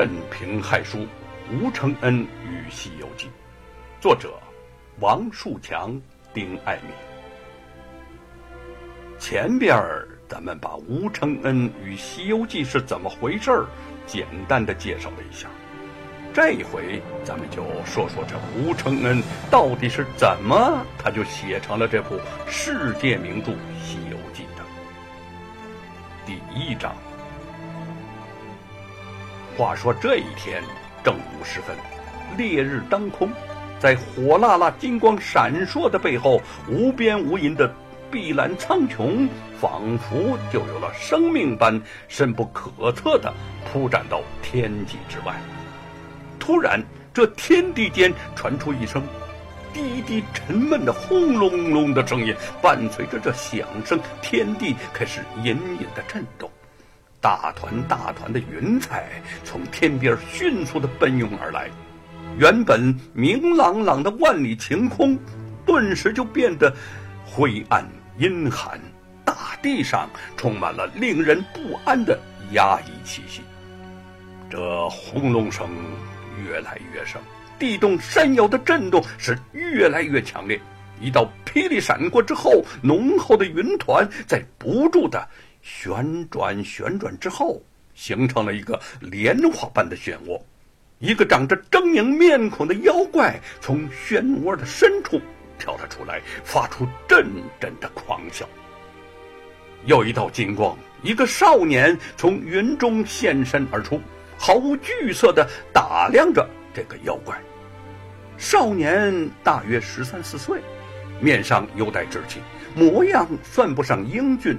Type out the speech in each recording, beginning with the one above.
镇平害书，吴承恩与《西游记》，作者王树强、丁爱民。前边儿咱们把吴承恩与《西游记》是怎么回事儿，简单的介绍了一下。这一回咱们就说说这吴承恩到底是怎么，他就写成了这部世界名著《西游记》的。第一章。话说这一天正午时分，烈日当空，在火辣辣、金光闪烁的背后，无边无垠的碧蓝苍穹，仿佛就有了生命般深不可测的铺展到天际之外。突然，这天地间传出一声低低沉闷的轰隆隆的声音，伴随着这响声，天地开始隐隐的震动。大团大团的云彩从天边迅速的奔涌而来，原本明朗朗的万里晴空，顿时就变得灰暗阴寒。大地上充满了令人不安的压抑气息。这轰隆声越来越盛，地动山摇的震动是越来越强烈。一道霹雳闪过之后，浓厚的云团在不住的。旋转旋转之后，形成了一个莲花般的漩涡，一个长着狰狞面孔的妖怪从漩涡的深处跳了出来，发出阵阵的狂笑。又一道金光，一个少年从云中现身而出，毫无惧色地打量着这个妖怪。少年大约十三四岁，面上犹带稚气，模样算不上英俊。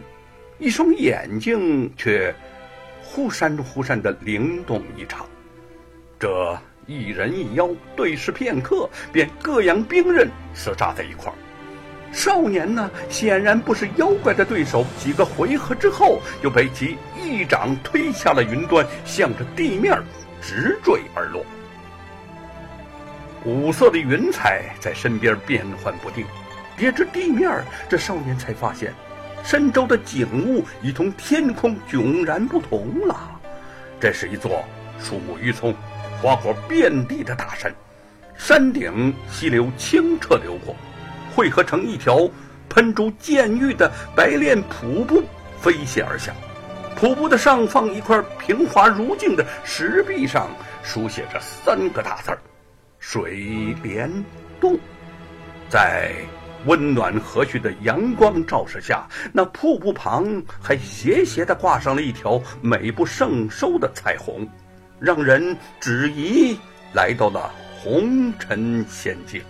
一双眼睛却忽闪忽闪的灵动异常，这一人一妖对视片刻，便各扬兵刃，厮扎在一块儿。少年呢，显然不是妖怪的对手，几个回合之后，又被其一掌推下了云端，向着地面直坠而落。五色的云彩在身边变幻不定，叠至地面，这少年才发现。深州的景物已同天空迥然不同了，这是一座树木郁葱、花果遍地的大山，山顶溪流清澈流过，汇合成一条喷出溅玉的白练瀑布飞泻而下。瀑布的上方一块平滑如镜的石壁上，书写着三个大字：“水帘洞”。在。温暖和煦的阳光照射下，那瀑布旁还斜斜地挂上了一条美不胜收的彩虹，让人只疑来到了红尘仙境。